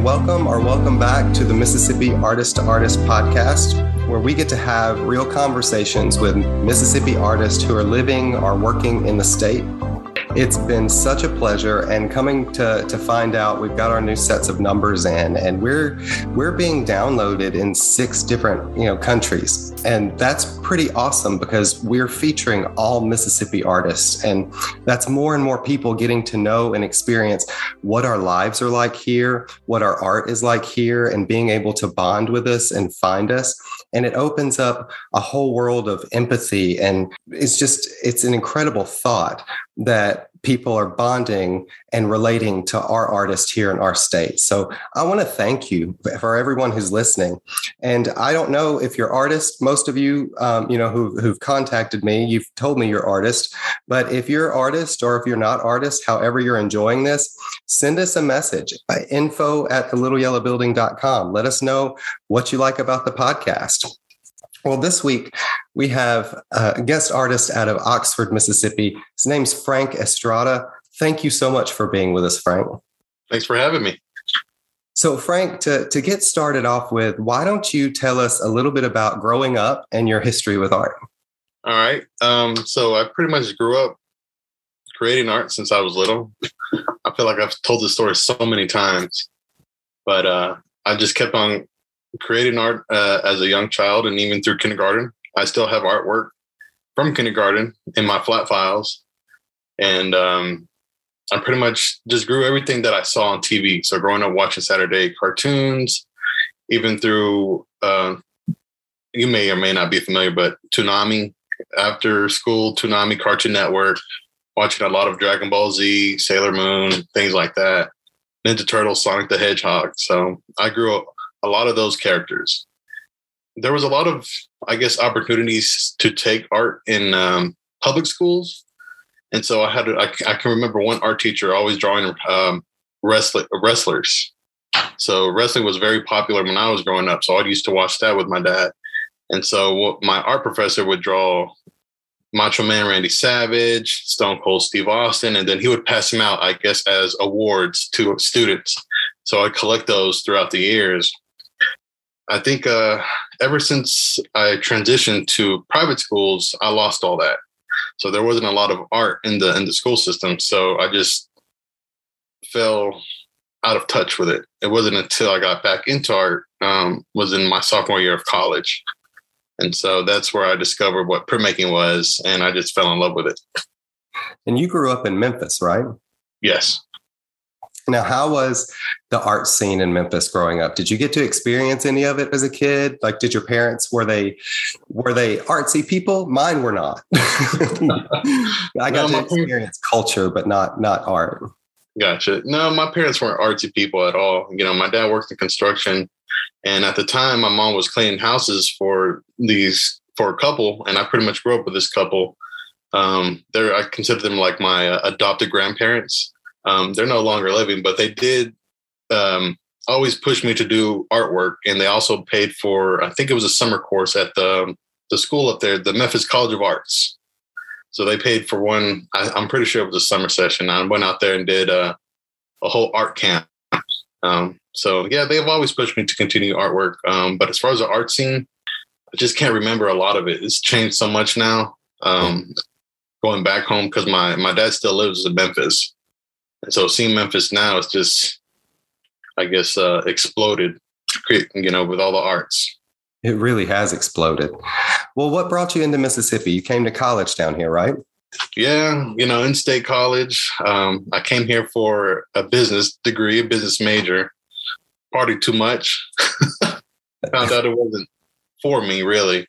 and welcome or welcome back to the Mississippi Artist to Artist podcast, where we get to have real conversations with Mississippi artists who are living or working in the state it's been such a pleasure, and coming to to find out, we've got our new sets of numbers in, and we're we're being downloaded in six different you know countries, and that's pretty awesome because we're featuring all Mississippi artists, and that's more and more people getting to know and experience what our lives are like here, what our art is like here, and being able to bond with us and find us and it opens up a whole world of empathy. And it's just it's an incredible thought that people are bonding and relating to our artists here in our state. So I want to thank you for everyone who's listening. And I don't know if you're artist. Most of you, um, you know, who, who've contacted me, you've told me you're artist. But if you're artist or if you're not artist, however you're enjoying this, send us a message. Info at the thelittleyellowbuilding.com. Let us know what you like about the podcast. Well, this week we have a guest artist out of Oxford, Mississippi. His name's Frank Estrada. Thank you so much for being with us, Frank. Thanks for having me. So, Frank, to, to get started off with, why don't you tell us a little bit about growing up and your history with art? All right. Um, so, I pretty much grew up creating art since I was little. I feel like I've told this story so many times, but uh, I just kept on creating art uh, as a young child and even through kindergarten. I still have artwork from kindergarten in my flat files. And um, I pretty much just grew everything that I saw on TV. So growing up watching Saturday cartoons, even through, uh, you may or may not be familiar, but Toonami, after school, Toonami Cartoon Network, watching a lot of Dragon Ball Z, Sailor Moon, things like that. Ninja Turtles, Sonic the Hedgehog. So I grew up a lot of those characters. There was a lot of, I guess, opportunities to take art in um, public schools, and so I had I, I, can remember one art teacher always drawing um, wrestler, wrestlers. So wrestling was very popular when I was growing up. So I used to watch that with my dad, and so my art professor would draw Macho Man Randy Savage, Stone Cold Steve Austin, and then he would pass them out, I guess, as awards to students. So I collect those throughout the years. I think uh, ever since I transitioned to private schools, I lost all that. So there wasn't a lot of art in the in the school system. So I just fell out of touch with it. It wasn't until I got back into art um, was in my sophomore year of college, and so that's where I discovered what printmaking was, and I just fell in love with it. And you grew up in Memphis, right? Yes. Now, how was the art scene in Memphis growing up? Did you get to experience any of it as a kid? Like, did your parents were they were they artsy people? Mine were not. I got no, to experience culture, but not not art. Gotcha. No, my parents weren't artsy people at all. You know, my dad worked in construction, and at the time, my mom was cleaning houses for these for a couple, and I pretty much grew up with this couple. Um, they're I consider them like my uh, adopted grandparents um, they're no longer living, but they did um, always push me to do artwork, and they also paid for I think it was a summer course at the the school up there, the Memphis College of Arts. So they paid for one. I, am pretty sure it was a summer session. I went out there and did a, a whole art camp. Um, so yeah, they've always pushed me to continue artwork. Um, but as far as the art scene, I just can't remember a lot of it. It's changed so much now. Um, going back home because my my dad still lives in Memphis, and so seeing Memphis now is just, I guess, uh, exploded, you know, with all the arts. It really has exploded. Well, what brought you into Mississippi? You came to college down here, right? Yeah, you know, in state college. Um, I came here for a business degree, a business major. Partied too much. Found out it wasn't for me, really.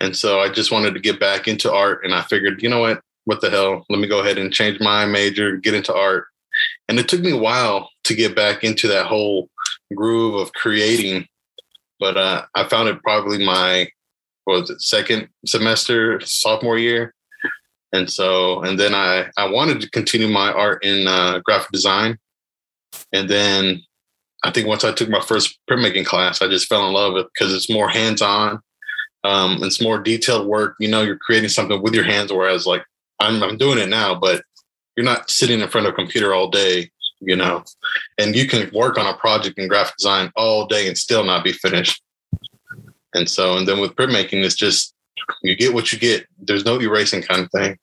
And so I just wanted to get back into art. And I figured, you know what? What the hell? Let me go ahead and change my major, get into art. And it took me a while to get back into that whole groove of creating. But uh, I found it probably my was it second semester sophomore year, and so and then I I wanted to continue my art in uh, graphic design, and then I think once I took my first printmaking class, I just fell in love with because it's more hands on. Um, it's more detailed work. You know, you're creating something with your hands, whereas like I'm, I'm doing it now, but you're not sitting in front of a computer all day you know, and you can work on a project in graphic design all day and still not be finished. And so, and then with printmaking, it's just you get what you get. There's no erasing kind of thing.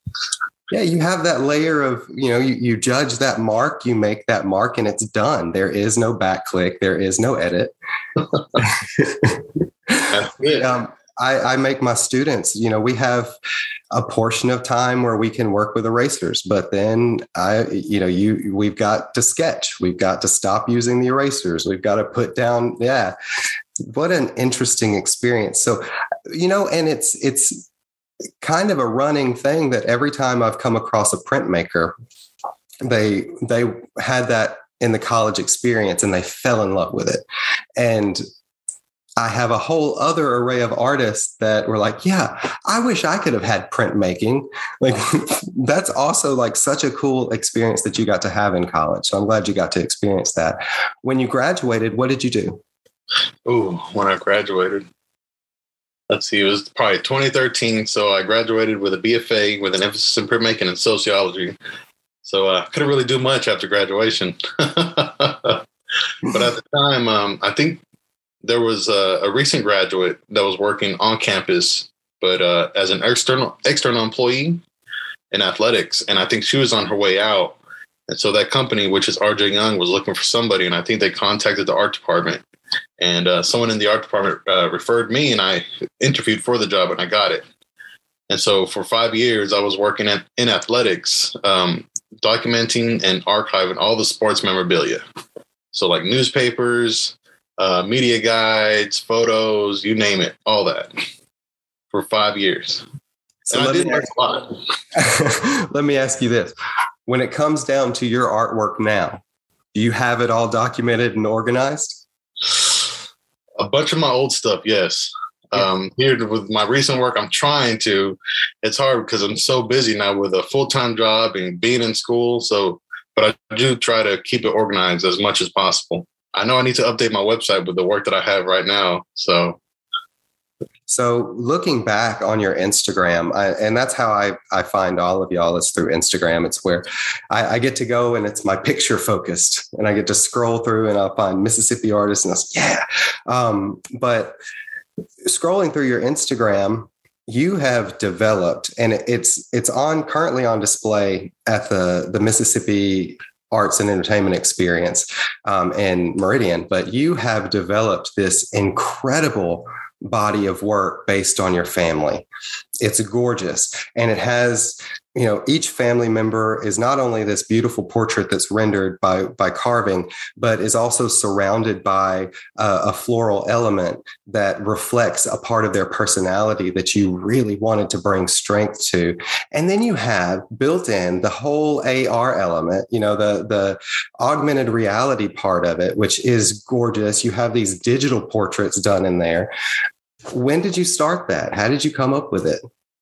Yeah, you have that layer of, you know, you, you judge that mark, you make that mark, and it's done. There is no back click, there is no edit. um, I, I make my students, you know, we have a portion of time where we can work with erasers, but then I, you know, you we've got to sketch, we've got to stop using the erasers, we've got to put down, yeah. What an interesting experience. So, you know, and it's it's kind of a running thing that every time I've come across a printmaker, they they had that in the college experience and they fell in love with it. And I have a whole other array of artists that were like, yeah, I wish I could have had printmaking. Like that's also like such a cool experience that you got to have in college. So I'm glad you got to experience that. When you graduated, what did you do? Oh, when I graduated, let's see, it was probably 2013. So I graduated with a BFA with an emphasis in printmaking and sociology. So I uh, couldn't really do much after graduation. but at the time, um, I think there was a, a, recent graduate that was working on campus, but uh, as an external external employee in athletics, and I think she was on her way out. And so that company, which is RJ Young, was looking for somebody, and I think they contacted the art department, and uh, someone in the art department uh, referred me, and I interviewed for the job, and I got it. And so for five years, I was working at, in athletics, um, documenting and archiving all the sports memorabilia. So like newspapers, uh, media guides, photos, you name it, all that for five years. So let me, ask, let me ask you this. When it comes down to your artwork now, do you have it all documented and organized? A bunch of my old stuff, yes. Yeah. Um, here with my recent work, I'm trying to. It's hard because I'm so busy now with a full time job and being in school. So, but I do try to keep it organized as much as possible. I know I need to update my website with the work that I have right now. So, so looking back on your Instagram, I, and that's how I, I find all of y'all is through Instagram. It's where I, I, get to go and it's my picture focused, and I get to scroll through and I'll find Mississippi artists and I say, yeah. Um, but scrolling through your Instagram, you have developed, and it's it's on currently on display at the the Mississippi arts and entertainment experience um, in Meridian, but you have developed this incredible body of work based on your family. It's gorgeous. And it has you know each family member is not only this beautiful portrait that's rendered by by carving but is also surrounded by a floral element that reflects a part of their personality that you really wanted to bring strength to. And then you have built in the whole AR element you know the the augmented reality part of it which is gorgeous. You have these digital portraits done in there when did you start that how did you come up with it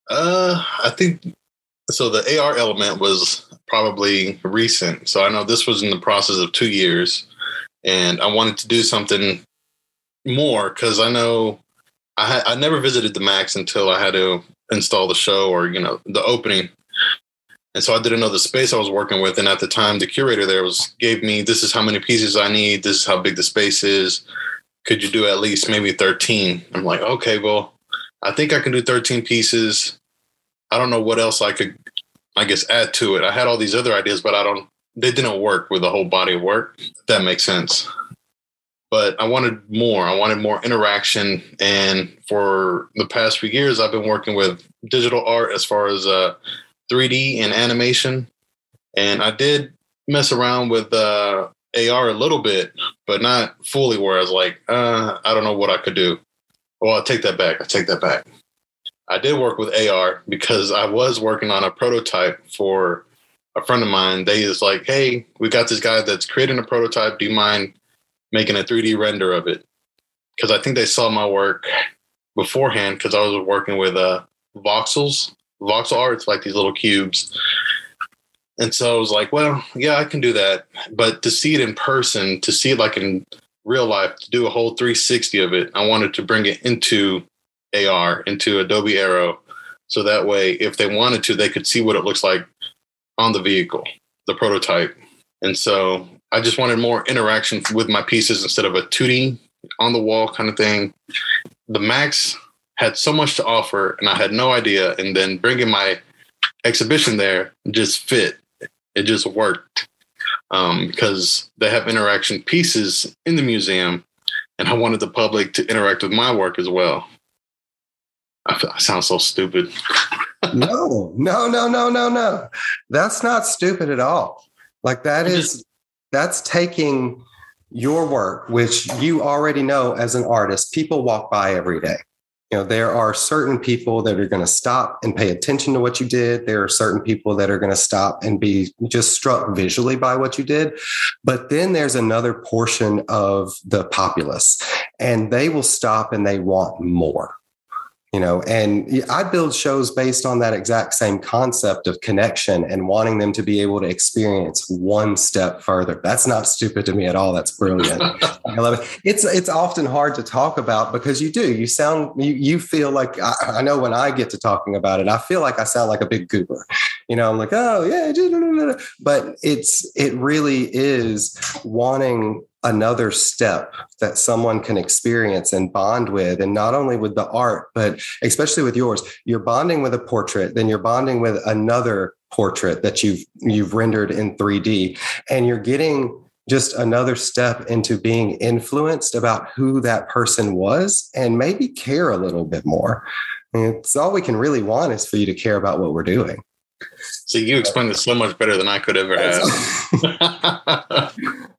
uh, I think so the AR element was probably recent. So I know this was in the process of two years, and I wanted to do something more because I know I I never visited the Max until I had to install the show or you know the opening, and so I didn't know the space I was working with. And at the time, the curator there was gave me this is how many pieces I need. This is how big the space is. Could you do at least maybe thirteen? I'm like, okay, well, I think I can do thirteen pieces I don't know what else I could, I guess, add to it. I had all these other ideas, but I don't, they didn't work with the whole body of work. that makes sense. But I wanted more. I wanted more interaction. And for the past few years, I've been working with digital art as far as uh, 3D and animation. And I did mess around with uh, AR a little bit, but not fully. Where I was like, uh, I don't know what I could do. Well, I take that back. I take that back. I did work with AR because I was working on a prototype for a friend of mine. They is like, hey, we got this guy that's creating a prototype. Do you mind making a 3D render of it? Because I think they saw my work beforehand because I was working with uh, voxels, voxel arts, like these little cubes. And so I was like, well, yeah, I can do that. But to see it in person, to see it like in real life, to do a whole 360 of it, I wanted to bring it into AR into Adobe Aero. So that way, if they wanted to, they could see what it looks like on the vehicle, the prototype. And so I just wanted more interaction with my pieces instead of a 2D on the wall kind of thing. The Max had so much to offer, and I had no idea. And then bringing my exhibition there just fit. It just worked um, because they have interaction pieces in the museum, and I wanted the public to interact with my work as well. I, I sound so stupid. no, no, no, no, no, no. That's not stupid at all. Like that is that's taking your work, which you already know as an artist, people walk by every day. You know, there are certain people that are going to stop and pay attention to what you did. There are certain people that are going to stop and be just struck visually by what you did. But then there's another portion of the populace, and they will stop and they want more you know and i build shows based on that exact same concept of connection and wanting them to be able to experience one step further. That's not stupid to me at all. That's brilliant. I love it. It's it's often hard to talk about because you do. You sound you, you feel like I, I know when i get to talking about it i feel like i sound like a big goober. You know i'm like oh yeah but it's it really is wanting another step that someone can experience and bond with and not only with the art but especially with yours. You're bonding with a portrait then you're bonding with another portrait that you've you've rendered in 3D and you're getting just another step into being influenced about who that person was and maybe care a little bit more. It's all we can really want is for you to care about what we're doing so you explained this so much better than I could ever have.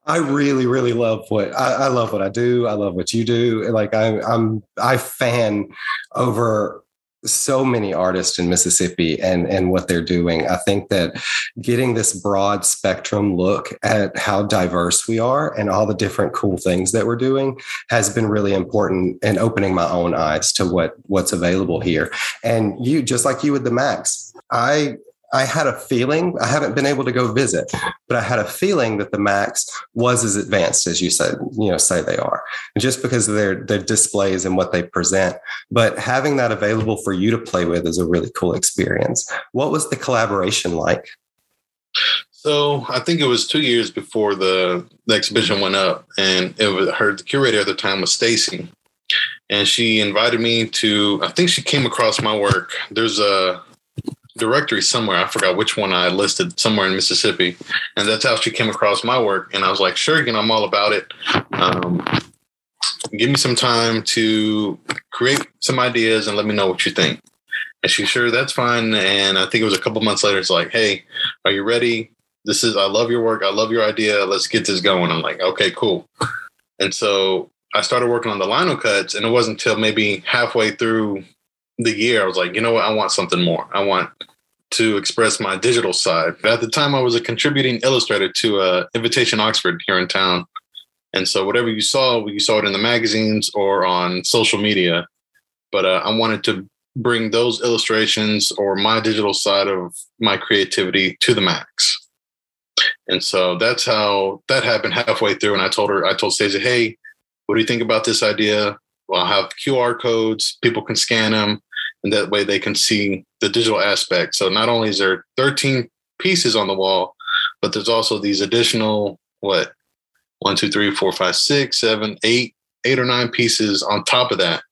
I really, really love what I, I, love what I do. I love what you do. Like I, I'm, I fan over so many artists in Mississippi and and what they're doing. I think that getting this broad spectrum look at how diverse we are and all the different cool things that we're doing has been really important in opening my own eyes to what what's available here. And you just like you with the Max, I I had a feeling, I haven't been able to go visit, but I had a feeling that the Max was as advanced as you said, you know, say they are, just because of their their displays and what they present. But having that available for you to play with is a really cool experience. What was the collaboration like? So I think it was two years before the, the exhibition went up, and it was her the curator at the time was Stacy, and she invited me to. I think she came across my work. There's a directory somewhere. I forgot which one I listed somewhere in Mississippi, and that's how she came across my work. And I was like, sure, you know, I'm all about it. Um, give me some time to create some ideas and let me know what you think. And she, sure, that's fine. And I think it was a couple months later. It's like, hey, are you ready? This is, I love your work. I love your idea. Let's get this going. I'm like, okay, cool. And so I started working on the lino cuts, and it wasn't until maybe halfway through the year, I was like, you know what? I want something more. I want to express my digital side. At the time, I was a contributing illustrator to uh, Invitation Oxford here in town. And so whatever you saw, you saw it in the magazines or on social media. But uh, I wanted to bring those illustrations or my digital side of my creativity to the max. And so that's how that happened halfway through. And I told her, I told Stacey, hey, what do you think about this idea? Well, I'll have QR codes, people can scan them and that way they can see the digital aspect. So not only is there 13 pieces on the wall, but there's also these additional what one, two, three, four, five, six, seven, eight, eight or nine pieces on top of that.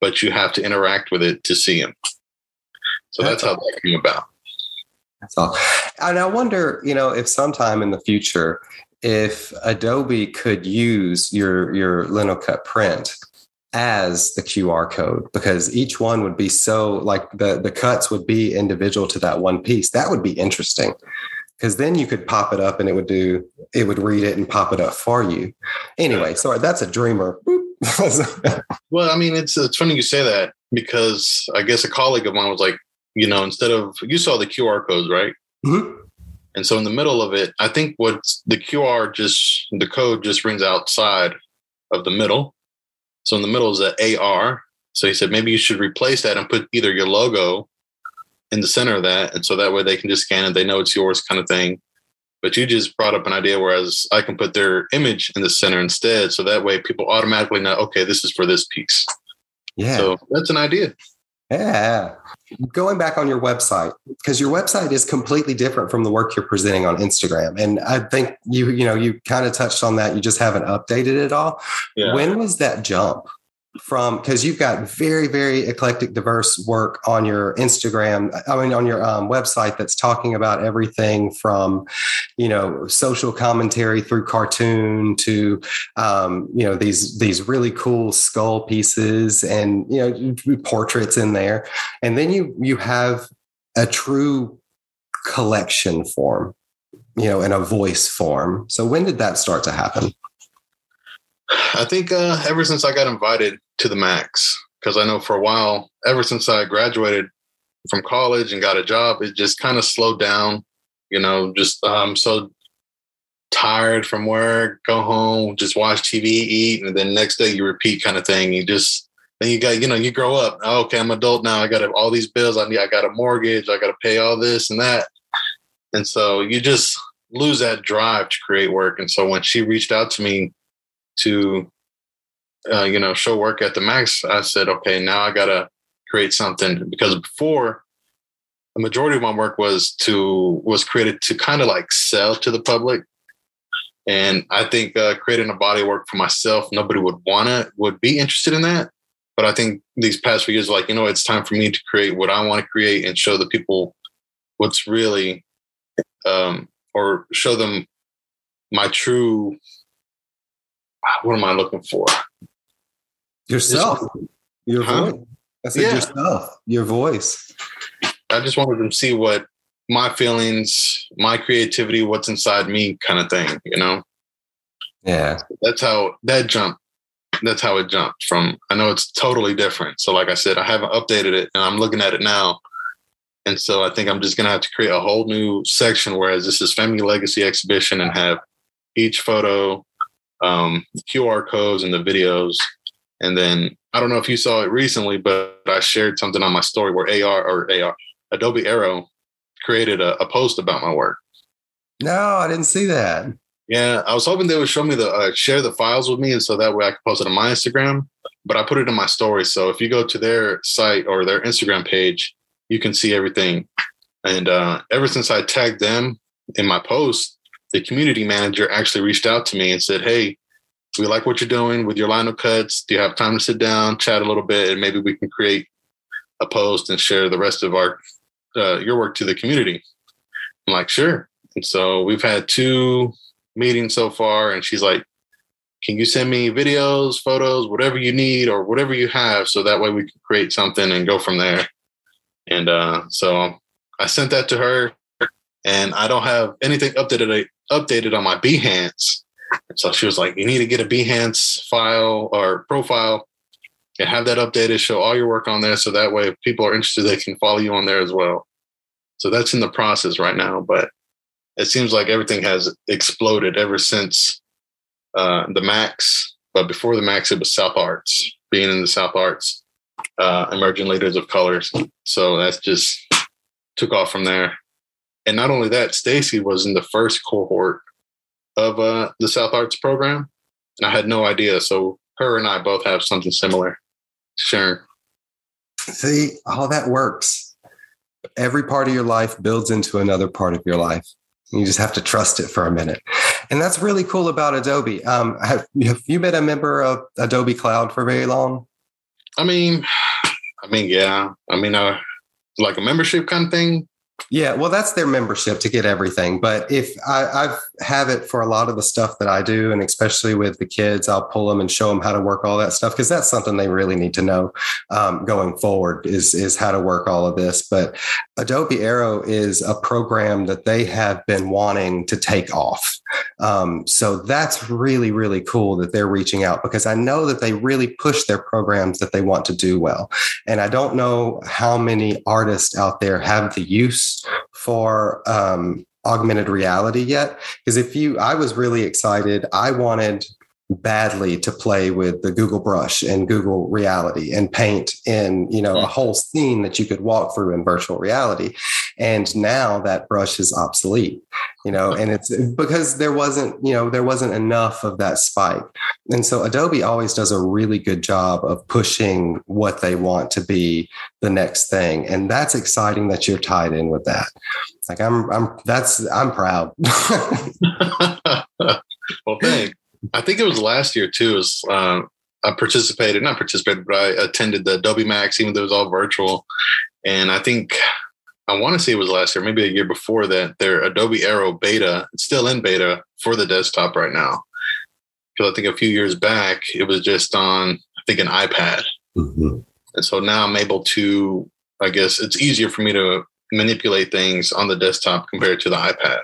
But you have to interact with it to see them. So that's, that's how that came about. That's all. And I wonder, you know, if sometime in the future, if Adobe could use your your Linocut print as the QR code because each one would be so like the the cuts would be individual to that one piece. That would be interesting because then you could pop it up and it would do it would read it and pop it up for you. Anyway, so that's a dreamer. well, I mean, it's it's funny you say that because I guess a colleague of mine was like, you know, instead of you saw the QR codes, right? Mm-hmm. And so in the middle of it, I think what the QR just the code just rings outside of the middle so in the middle is the AR. So he said maybe you should replace that and put either your logo in the center of that, and so that way they can just scan it, they know it's yours, kind of thing. But you just brought up an idea, whereas I can put their image in the center instead, so that way people automatically know, okay, this is for this piece. Yeah. So that's an idea. Yeah. Going back on your website, because your website is completely different from the work you're presenting on Instagram. And I think you, you know, you kind of touched on that. You just haven't updated it all. Yeah. When was that jump? From because you've got very very eclectic diverse work on your instagram i mean on your um, website that's talking about everything from you know social commentary through cartoon to um, you know these these really cool skull pieces and you know portraits in there. And then you you have a true collection form you know in a voice form. So when did that start to happen? I think uh, ever since I got invited to the max, because I know for a while, ever since I graduated from college and got a job, it just kind of slowed down. You know, just I'm um, so tired from work, go home, just watch TV, eat, and then next day you repeat kind of thing. You just then you got you know you grow up. Oh, okay, I'm adult now. I got all these bills. I need. I got a mortgage. I got to pay all this and that. And so you just lose that drive to create work. And so when she reached out to me to uh, you know show work at the max i said okay now i gotta create something. Because before the majority of my work was to was created to kind of like sell to the public. And i think uh, creating a body work for myself nobody would want to would be interested in that. But i think these past few years like you know it's time for me to create what i want to create and show the people what's really um, or show them my true what am I looking for? Yourself. Your huh? voice. I said yeah. yourself, your voice. I just wanted them to see what my feelings, my creativity, what's inside me kind of thing, you know? Yeah. That's how that jumped. That's how it jumped from. I know it's totally different. So, like I said, I haven't updated it and I'm looking at it now. And so I think I'm just going to have to create a whole new section, whereas this is Family Legacy Exhibition and have each photo um, QR codes and the videos. And then I don't know if you saw it recently, but I shared something on my story where AR or AR Adobe Aero created a, a post about my work. No, I didn't see that. Yeah, I was hoping they would show me the uh, share the files with me, and so that way I could post it on my Instagram. But I put it in my story, so if you go to their site or their Instagram page, you can see everything. And uh, ever since I tagged them in my post, the community manager actually reached out to me and said, Hey, we like what you're doing with your lino cuts. Do you have time to sit down, chat a little bit, and maybe we can create a post and share the rest of our uh, your work to the community? I'm like, sure. And so we've had two meetings so far, and she's like, can you send me videos, photos, whatever you need or whatever you have, so that way we can create something and go from there. And uh, so I sent that to her, and I don't have anything updated updated on my Behance. So she was like, you need to get a Behance file or profile and have that updated, show all your work on there. So that way, if people are interested, they can follow you on there as well. So that's in the process right now. But it seems like everything has exploded ever since uh, the Max. But before the Max, it was South Arts, being in the South Arts, uh, Emerging Leaders of Colors. So that's just took off from there. And not only that, Stacy was in the first cohort of uh, the South Arts program. And I had no idea. So her and I both have something similar. Sure. See how that works. Every part of your life builds into another part of your life. You just have to trust it for a minute. And that's really cool about Adobe. Um, have, have you been a member of Adobe Cloud for very long? I mean, I mean, yeah. I mean, uh, like a membership kind of thing. Yeah, well, that's their membership to get everything. But if I I've have it for a lot of the stuff that I do, and especially with the kids, I'll pull them and show them how to work all that stuff because that's something they really need to know um, going forward is is how to work all of this. But Adobe Aero is a program that they have been wanting to take off. Um, so that's really really cool that they're reaching out because I know that they really push their programs that they want to do well, and I don't know how many artists out there have the use for um, augmented reality yet. Because if you, I was really excited. I wanted badly to play with the Google brush and Google reality and paint in, you know, a mm. whole scene that you could walk through in virtual reality. And now that brush is obsolete, you know, and it's because there wasn't, you know, there wasn't enough of that spike. And so Adobe always does a really good job of pushing what they want to be the next thing. And that's exciting that you're tied in with that. Like I'm, I'm, that's, I'm proud. well, thanks. I think it was last year too. Was uh, I participated, not participated, but I attended the Adobe Max, even though it was all virtual. And I think I want to say it was last year, maybe a year before that. Their Adobe Aero beta, it's still in beta for the desktop right now. Because I think a few years back it was just on, I think, an iPad. Mm-hmm. And so now I'm able to, I guess, it's easier for me to manipulate things on the desktop compared to the iPad.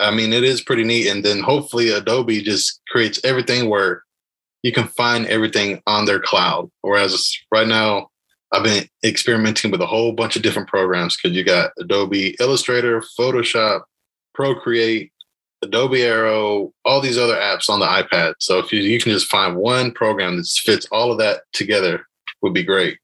I mean, it is pretty neat. And then hopefully Adobe just creates everything where you can find everything on their cloud. Whereas right now, I've been experimenting with a whole bunch of different programs because you got Adobe Illustrator, Photoshop, Procreate, Adobe Aero, all these other apps on the iPad. So if you, you can just find one program that fits all of that together, would be great.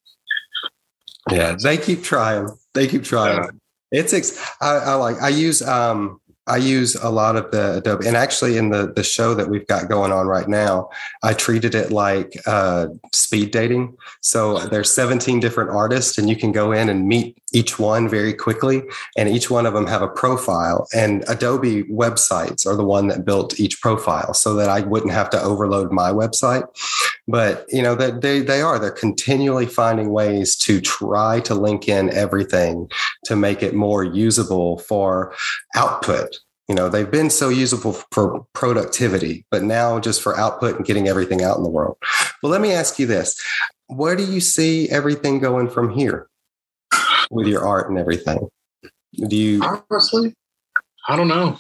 Yeah, they keep trying. They keep trying. Yeah. It's ex- I, I like I use um I use a lot of the Adobe, and actually, in the the show that we've got going on right now, I treated it like uh, speed dating. So there's 17 different artists, and you can go in and meet each one very quickly, and each one of them have a profile. And Adobe websites are the one that built each profile, so that I wouldn't have to overload my website. But you know that they they are they're continually finding ways to try to link in everything to make it more usable for output you know they've been so useful for productivity but now just for output and getting everything out in the world. Well let me ask you this. Where do you see everything going from here with your art and everything? Do you honestly i don't know.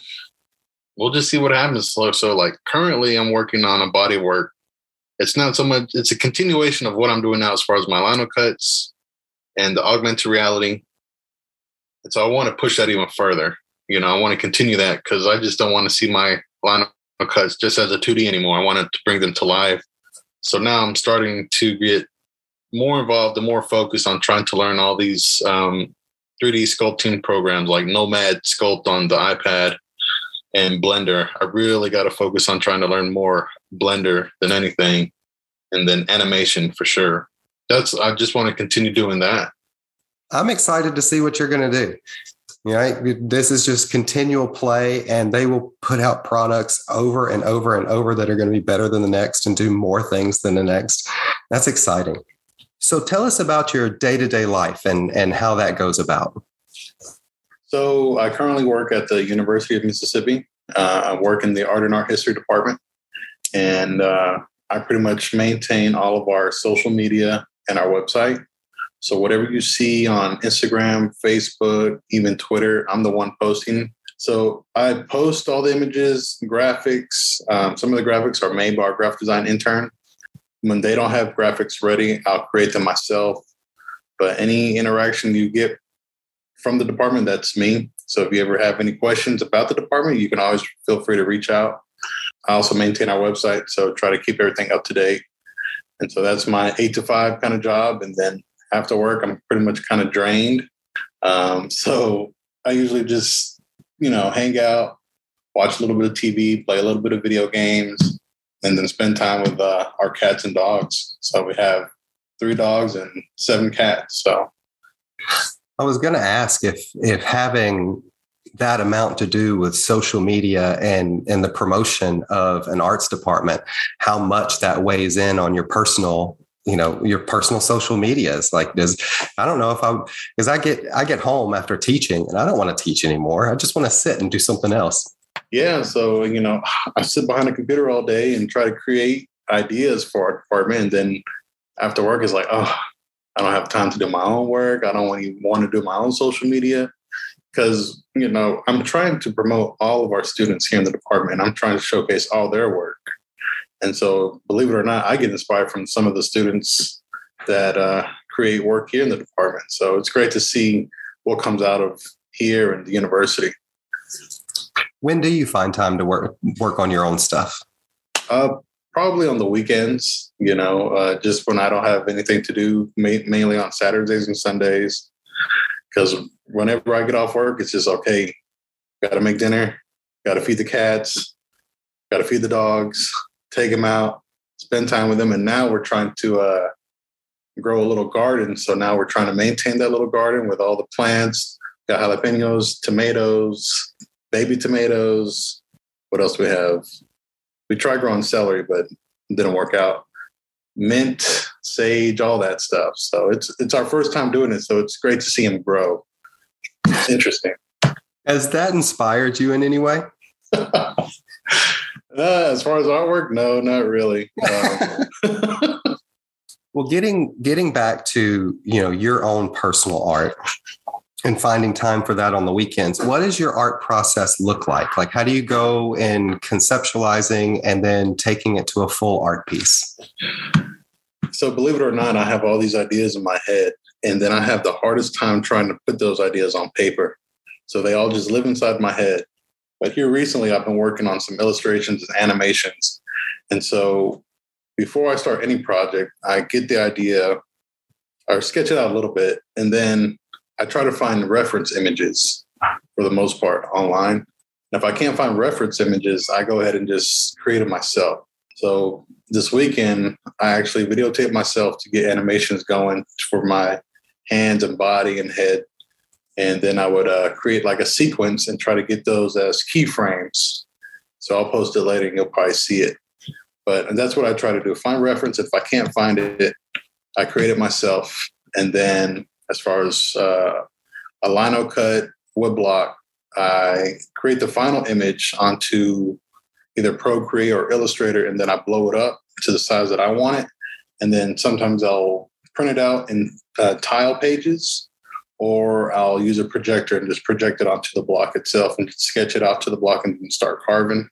We'll just see what happens. So, so like currently i'm working on a body work. It's not so much it's a continuation of what i'm doing now as far as my lino cuts and the augmented reality. And so i want to push that even further you know, I want to continue that because I just don't want to see my line cuts just as a 2D anymore. I wanted to bring them to life. So now I'm starting to get more involved and more focused on trying to learn all these um, 3D sculpting programs like Nomad Sculpt on the iPad and Blender. I really got to focus on trying to learn more Blender than anything, and then animation for sure. That's I just want to continue doing that. I'm excited to see what you're going to do. Right? This is just continual play, and they will put out products over and over and over that are going to be better than the next and do more things than the next. That's exciting. So tell us about your day-to-day life and, and how that goes about. So I currently work at the University of Mississippi. Uh, I work in the art and art history department, and uh, I pretty much maintain all of our social media and our website. So whatever you see on Instagram, Facebook, even Twitter, I'm the one posting. So I post all the images, graphics. Um, some of the graphics are made by our graphic design intern. When they don't have graphics ready, I'll create them myself. But any interaction you get from the department, that's me. So if you ever have any questions about the department, you can always feel free to reach out. I also maintain our website, so try to keep everything up to date. And so that's my eight to five kind of job. And then after work, I'm pretty much kind of drained. Um, so I usually just, you know, hang out, watch a little bit of TV, play a little bit of video games, and then spend time with uh, our cats and dogs. So we have three dogs and seven cats. So I was going to ask if if having that amount to do with social media and and the promotion of an arts department, how much that weighs in on your personal you know your personal social medias like does i don't know if i'm because i get i get home after teaching and i don't want to teach anymore. I just want to sit and do something else. Yeah so you know i sit behind a computer all day and try to create ideas for our department and then after work is like oh i don't have time to do my own work. I don't even want to do my own social media. Because you know i'm trying to promote all of our students here in the department. I'm trying to showcase all their work and so, believe it or not, I get inspired from some of the students that uh, create work here in the department. So it's great to see what comes out of here and the university. When do you find time to work work on your own stuff? Uh, probably on the weekends, you know, uh, just when I don't have anything to do, ma- mainly on Saturdays and Sundays. Because whenever I get off work, it's just okay, got to make dinner, got to feed the cats, got to feed the dogs, take them out, spend time with them. And now we're trying to uh, grow a little garden. So now we're trying to maintain that little garden with all the plants, got jalapenos, tomatoes, baby tomatoes. What else we have? We tried growing celery, but it didn't work out. Mint, sage, all that stuff. So it's it's our first time doing it. So it's great to see him grow. It's interesting. Has that inspired you in any way? uh, as far as artwork, no, not really. Um, well, getting getting back to you know your own personal art, and finding time for that on the weekends. What does your art process look like? Like, how do you go in conceptualizing and then taking it to a full art piece? So, believe it or not, I have all these ideas in my head, and then I have the hardest time trying to put those ideas on paper. So, they all just live inside my head. But here recently, I've been working on some illustrations and animations. And so, before I start any project, I get the idea or sketch it out a little bit, and then I try to find reference images for the most part online. And if I can't find reference images, I go ahead and just create it myself. So this weekend, I actually videotaped myself to get animations going for my hands and body and head. And then I would uh, create like a sequence and try to get those as keyframes. So I'll post it later and you'll probably see it. But that's what I try to do find reference. If I can't find it, I create it myself. And then as far as uh, a lino cut wood block. I create the final image onto either Procreate or Illustrator, and then I blow it up to the size that I want it. And then sometimes I'll print it out in uh, tile pages, or I'll use a projector and just project it onto the block itself and sketch it out to the block and start carving.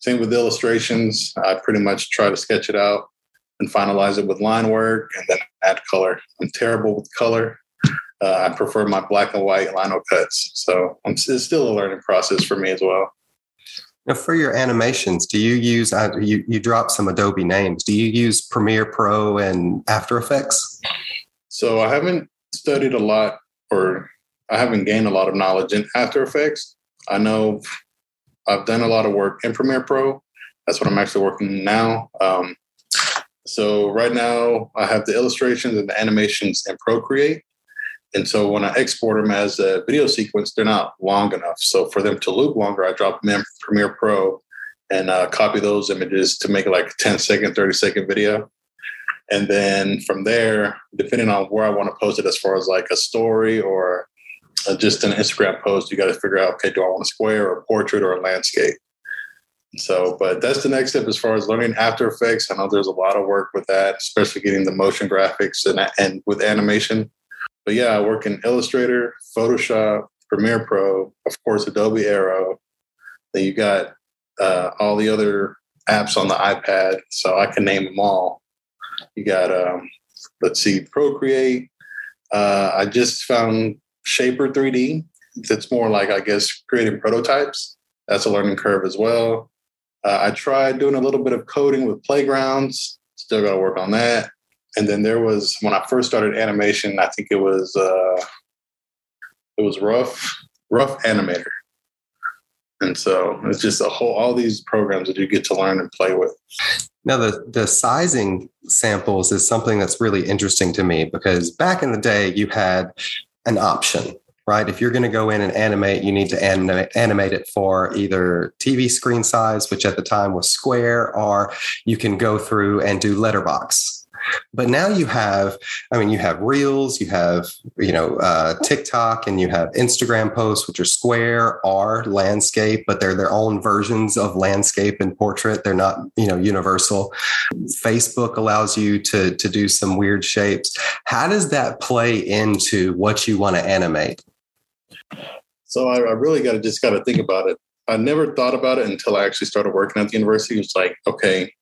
Same with illustrations. I pretty much try to sketch it out and finalize it with line work and then add color. I'm terrible with color. Uh, I prefer my black and white lino cuts. So it's still a learning process for me as well. Now, for your animations, do you use, uh, you, you drop some Adobe names. Do you use Premiere Pro and After Effects? So I haven't studied a lot or I haven't gained a lot of knowledge in After Effects. I know I've done a lot of work in Premiere Pro. That's what I'm actually working now. Um, so right now I have the illustrations and the animations in Procreate. And so when I export them as a video sequence, they're not long enough. So for them to loop longer, I drop them in Premiere Pro and uh, copy those images to make like a 10 second, 30 second video. And then from there, depending on where I want to post it, as far as like a story or uh, just an Instagram post, you got to figure out, okay, do I want a square or a portrait or a landscape? So, but that's the next step as far as learning After Effects. I know there's a lot of work with that, especially getting the motion graphics and, and with animation. But yeah, I work in Illustrator, Photoshop, Premiere Pro, of course, Adobe Aero. Then you got uh, all the other apps on the iPad, so I can name them all. You got, um, let's see, Procreate. Uh, I just found Shapr3D. That's more like, I guess, creating prototypes. That's a learning curve as well. Uh, I tried doing a little bit of coding with playgrounds. Still got to work on that. And then there was when I first started animation. I think it was uh, it was rough RoughAnimator. And so it's just a whole all these programs that you get to learn and play with. Now the the sizing samples is something that's really interesting to me because back in the day you had an option right? If you're going to go in and animate, you need to animate, animate it for either TV screen size, which at the time was square, or you can go through and do letterbox. But now you have, I mean, you have Reels, you have, you know, uh, TikTok, and you have Instagram posts, which are square are landscape, but they're their own versions of landscape and portrait. They're not, you know, universal. Facebook allows you to to do some weird shapes. How does that play into what you want to animate? So I, I really got to just got to think about it. I never thought about it until I actually started working at the university. It's like, okay,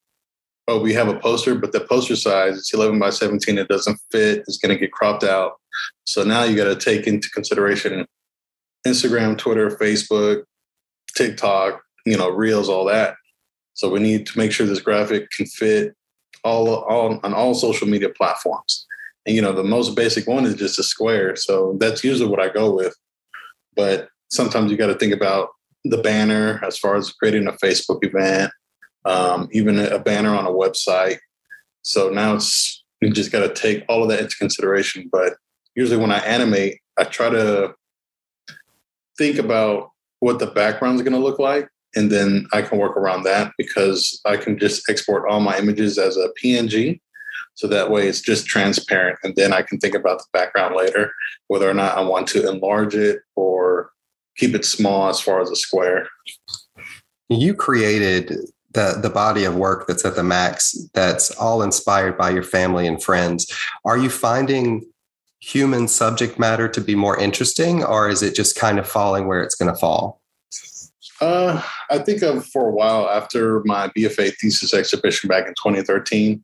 oh, we have a poster, but the poster size it's 11 by 17. It doesn't fit. It's going to get cropped out. So now you got to take into consideration Instagram, Twitter, Facebook, TikTok, you know, Reels, all that. So we need to make sure this graphic can fit all, all on all social media platforms. And you know, the most basic one is just a square. So that's usually what I go with. But sometimes you got to think about the banner as far as creating a Facebook event, um, even a banner on a website. So now it's you just got to take all of that into consideration. But usually when I animate, I try to think about what the background is going to look like and then I can work around that because I can just export all my images as a PNG. So that way it's just transparent. And then I can think about the background later, whether or not I want to enlarge it or keep it small as far as a square. You created the, the body of work that's at the max that's all inspired by your family and friends. Are you finding human subject matter to be more interesting or is it just kind of falling where it's going to fall? Uh, I think of for a while after my BFA thesis exhibition back in 2013,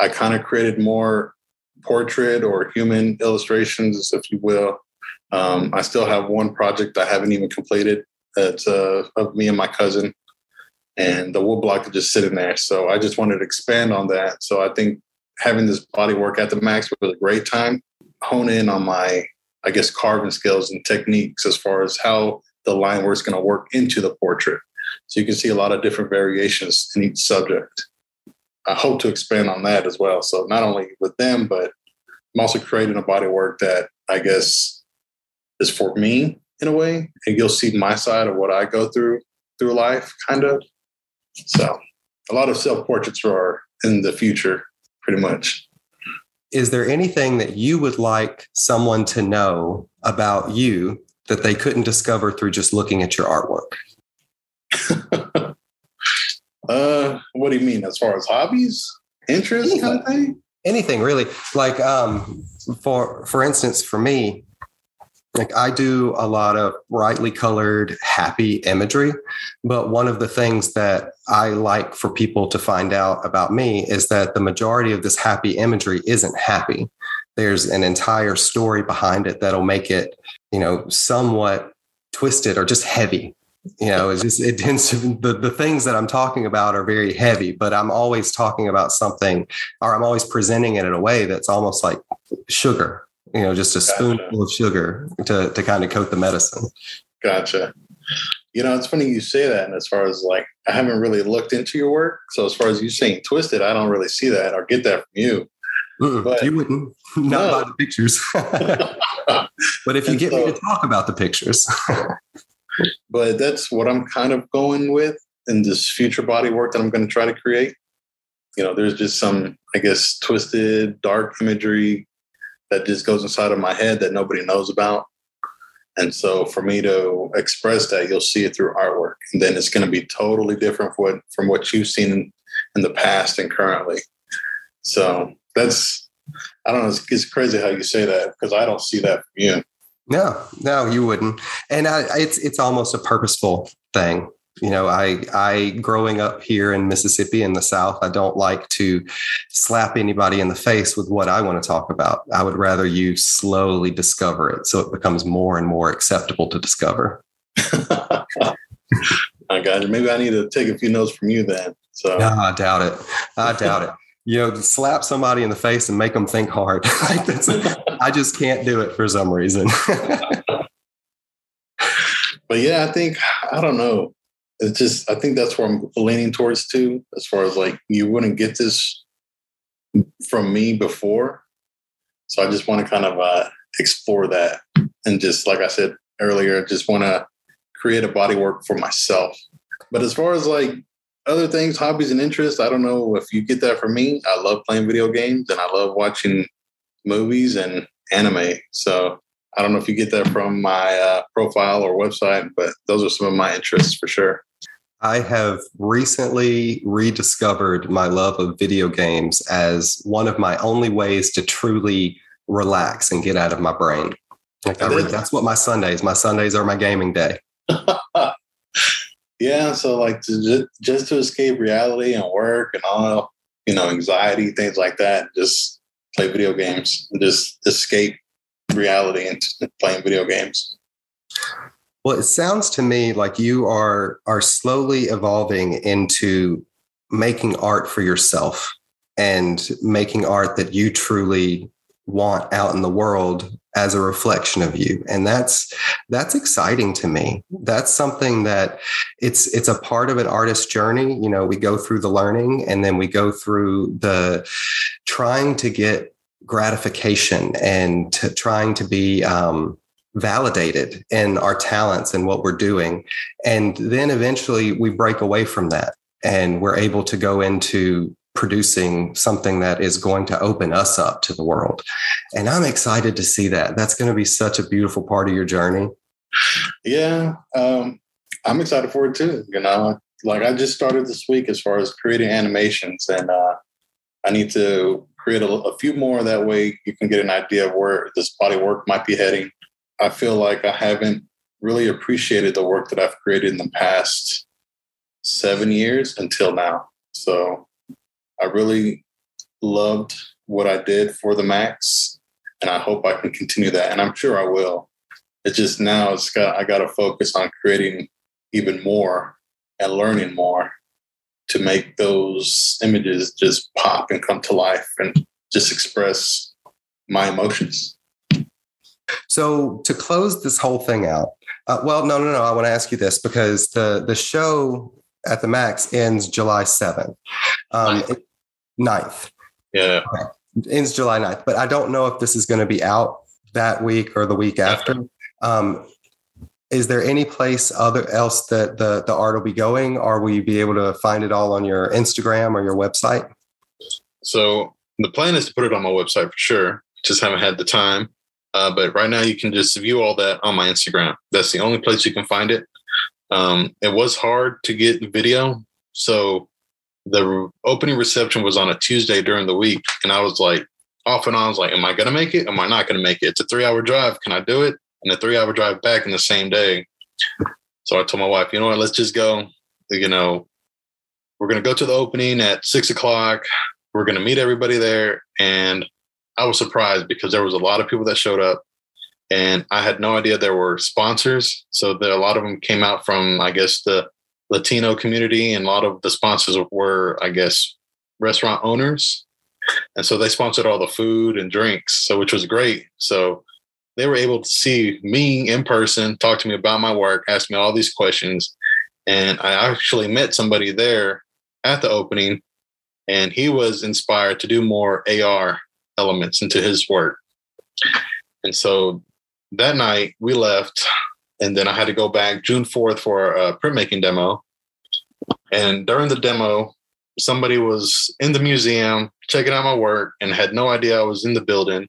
I kind of created more portrait or human illustrations, if you will. Um, I still have one project I haven't even completed. It's uh, of me and my cousin, and the wood block is just sitting there. So I just wanted to expand on that. So I think having this body work at the max was a great time. Hone in on my, I guess, carving skills and techniques as far as how the line work is going to work into the portrait. So you can see a lot of different variations in each subject. I hope to expand on that as well. So not only with them, but I'm also creating a body work that I guess is for me in a way, and you'll see my side of what I go through through life, kind of. So a lot of self portraits are in the future, pretty much. Is there anything that you would like someone to know about you that they couldn't discover through just looking at your artwork? uh, what do you mean? As far as hobbies, interests, anything, kind of thing? Anything really. Like, um, for for instance, for me, like I do a lot of brightly colored, happy imagery. But one of the things that I like for people to find out about me is that the majority of this happy imagery isn't happy. There's an entire story behind it that'll make it you know, somewhat twisted or just heavy. You know, it's just it tends to the, the things that I'm talking about are very heavy, but I'm always talking about something or I'm always presenting it in a way that's almost like sugar, you know, just a gotcha. spoonful of sugar to to kind of coat the medicine. Gotcha. You know, it's funny you say that. And as far as like, I haven't really looked into your work. So as far as you saying twisted, I don't really see that or get that from you. Mm, but, you wouldn't, not no. the pictures. but if you and get so, me to talk about the pictures. but that's what I'm kind of going with in this future body work that I'm going to try to create. You know, there's just some, I guess, twisted, dark imagery that just goes inside of my head that nobody knows about. And so for me to express that, you'll see it through artwork. And then it's going to be totally different from what, from what you've seen in the past and currently. So that's I don't know. It's, it's, crazy how you say that because I don't see that from you. No, no, you wouldn't. And I, it's it's almost a purposeful thing. You know, I I growing up here in Mississippi in the South, I don't like to slap anybody in the face with what I want to talk about. I would rather you slowly discover it so it becomes more and more acceptable to discover. I got you. Maybe I need to take a few notes from you then. So no, I doubt it. I doubt it you know, slap somebody in the face and make them think hard. I just can't do it for some reason. but yeah, I think I don't know. It's just I think that's where I'm leaning towards too, as far as like you wouldn't get this from me before. So I just want to kind of uh, explore that and just like I said earlier, just want to create a body work for myself. But as far as like other things, hobbies and interests, I don't know if you get that from me. I love playing video games and I love watching movies and anime. So I don't know if you get that from my uh, profile or website, but those are some of my interests for sure. I have recently rediscovered my love of video games as one of my only ways to truly relax and get out of my brain. Like I that's what my Sundays. My Sundays are my gaming day. yeah, so like to just, just to escape reality and work and all, you know, anxiety, things like that, just play video games and just escape reality and playing video games. Well, it sounds to me like you are are slowly evolving into making art for yourself and making art that you truly want out in the world as a reflection of you. And that's that's exciting to me. That's something that it's it's a part of an artist's journey. You know we go through the learning and then we go through the trying to get gratification and to trying to be um, validated in our talents and what we're doing and then eventually we break away from that and we're able to go into producing something that is going to open us up to the world. And I'm excited to see that. That's going to be such a beautiful part of your journey. Yeah. Um, I'm excited for it too. You know, like I just started this week as far as creating animations, and uh, I need to create a, a few more. That way, you can get an idea of where this body work might be heading. I feel like I haven't really appreciated the work that I've created in the past seven years until now. So I really loved what I did for the Max, and I hope I can continue that. And I'm sure I will. It's just now it's got I got to focus on creating even more and learning more to make those images just pop and come to life and just express my emotions. So to close this whole thing out, uh, well, no, no, no. I want to ask you this because the the show at the Max ends July seventh. Um, 9th. Yeah. Okay. Ends July 9th. But I don't know if this is going to be out that week or the week after. Um, is there any place other else that the, the art will be going or will you be able to find it all on your Instagram or your website? So the plan is to put it on my website for sure. Just haven't had the time. Uh, but right now you can just view all that on my Instagram. That's the only place you can find it. Um, it was hard to get the video. So the opening reception was on a Tuesday during the week, and I was like, off and on, I was like, am I gonna make it? Am I not gonna make it? It's a three hour drive. Can I do it? And a three hour drive back in the same day. So I told my wife, you know what, let's just go. You know, we're gonna go to the opening at six o'clock. We're gonna meet everybody there. And I was surprised because there was a lot of people that showed up. And I had no idea there were sponsors. So there, a lot of them came out from, I guess, the Latino community, and a lot of the sponsors were, I guess, restaurant owners. And so they sponsored all the food and drinks, so which was great. So they were able to see me in person, talk to me about my work, ask me all these questions. And I actually met somebody there at the opening, and he was inspired to do more AR elements into his work. And so that night we left and then I had to go back June 4th for a printmaking demo. And during the demo, somebody was in the museum checking out my work and had no idea I was in the building.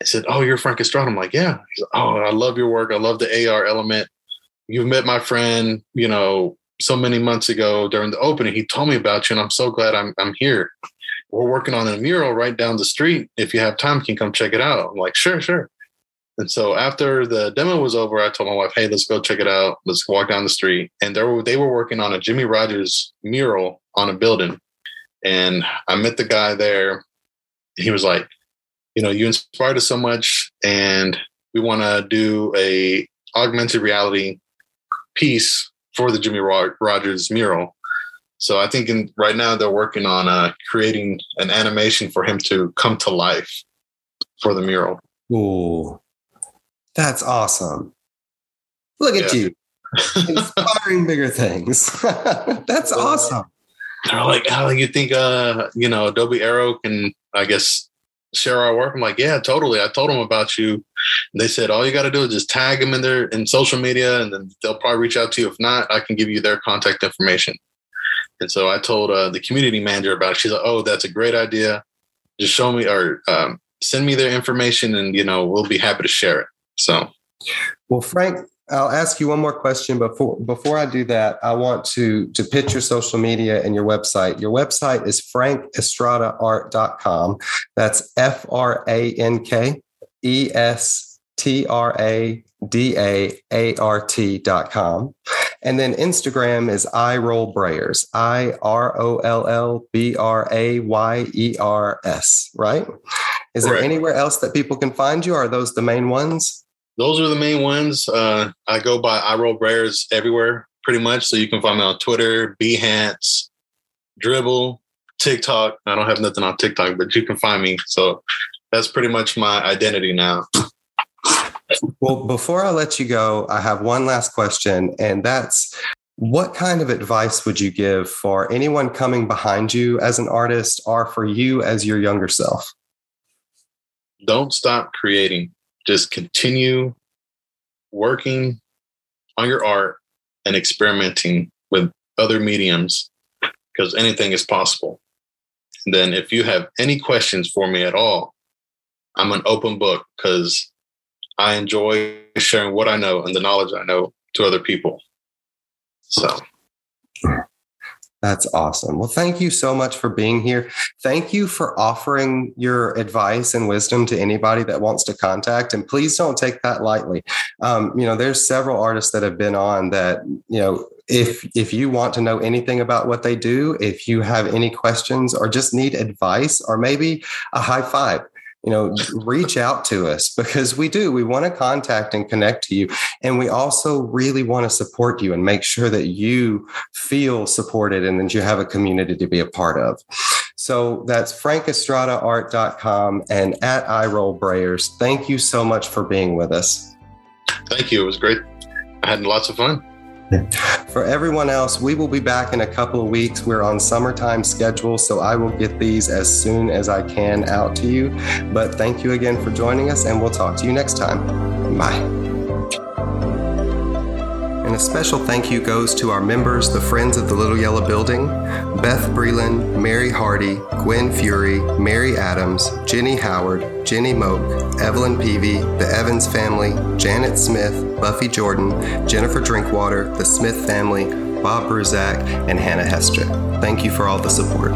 I said, Oh, you're Frank Estrada. I'm like, Yeah. Oh, I love your work. I love the AR element. You've met my friend, you know, so many months ago during the opening. He told me about you, and I'm so glad I'm I'm here. We're working on a mural right down the street. If you have time, you can come check it out. I'm like, sure, sure. And so after the demo was over, I told my wife, "Hey, let's go check it out. Let's walk down the street." And they were they were working on a Jimmie Rodgers mural on a building, and I met the guy there. He was like, "You know, you inspired us so much, and we want to do a augmented reality piece for the Jimmie Rodgers mural." So I think in, right now they're working on uh, creating an animation for him to come to life for the mural. Ooh, that's awesome. Look at yeah. you. Inspiring bigger things. That's awesome. They're like, how oh, you think uh, you know, Adobe Aero can I guess share our work? I'm like, yeah, totally. I told them about you. They said all you got to do is just tag them in their in social media, and then they'll probably reach out to you. If not, I can give you their contact information. And so I told uh, the community manager about it. She's like, oh, that's a great idea. Just show me or um, send me their information, and you know, we'll be happy to share it. So, well, Frank, I'll ask you one more question before before I do that. I want to to pitch your social media and your website. Your website is frankestradaart.com. That's F R A N K E S T R A D A A R T.com. And then Instagram is I roll brayers, I R O L L B R A Y E R S, right? Is there anywhere else that people can find you? Are those the main ones? Those are the main ones. Uh, I go by I roll brayers everywhere pretty much. So you can find me on Twitter, Behance, Dribbble, TikTok. I don't have nothing on TikTok, but you can find me. So that's pretty much my identity now. Well, before I let you go, I have one last question, and that's what kind of advice would you give for anyone coming behind you as an artist or for you as your younger self? Don't stop creating. Just continue working on your art and experimenting with other mediums because anything is possible. And then if you have any questions for me at all, I'm an open book because I enjoy sharing what I know and the knowledge I know to other people. So that's awesome. Well, thank you so much for being here. Thank you for offering your advice and wisdom to anybody that wants to contact. And please don't take that lightly. Um, you know, there's several artists that have been on that, you know, if if you want to know anything about what they do, if you have any questions or just need advice or maybe a high five, you know reach out to us because we do. We want to contact and connect to you and we also really want to support you and make sure that you feel supported and that you have a community to be a part of. So that's frankestradaart.com and at iroll brayers. Thank you so much for being with us. Thank you. It was great. I had lots of fun for everyone else, we will be back in a couple of weeks. We're on summertime schedule, so I will get these as soon as I can out to you. But thank you again for joining us, and we'll talk to you next time. Bye. Special thank you goes to our members, the Friends of the Little Yellow Building Beth Breland, Mary Hardy, Gwen Fury, Mary Adams, Jenny Howard, Jenny Moak, Evelyn Peavy, the Evans family, Janet Smith, Buffy Jordan, Jennifer Drinkwater, the Smith family, Bob Bruzak, and Hannah Hestra. Thank you for all the support.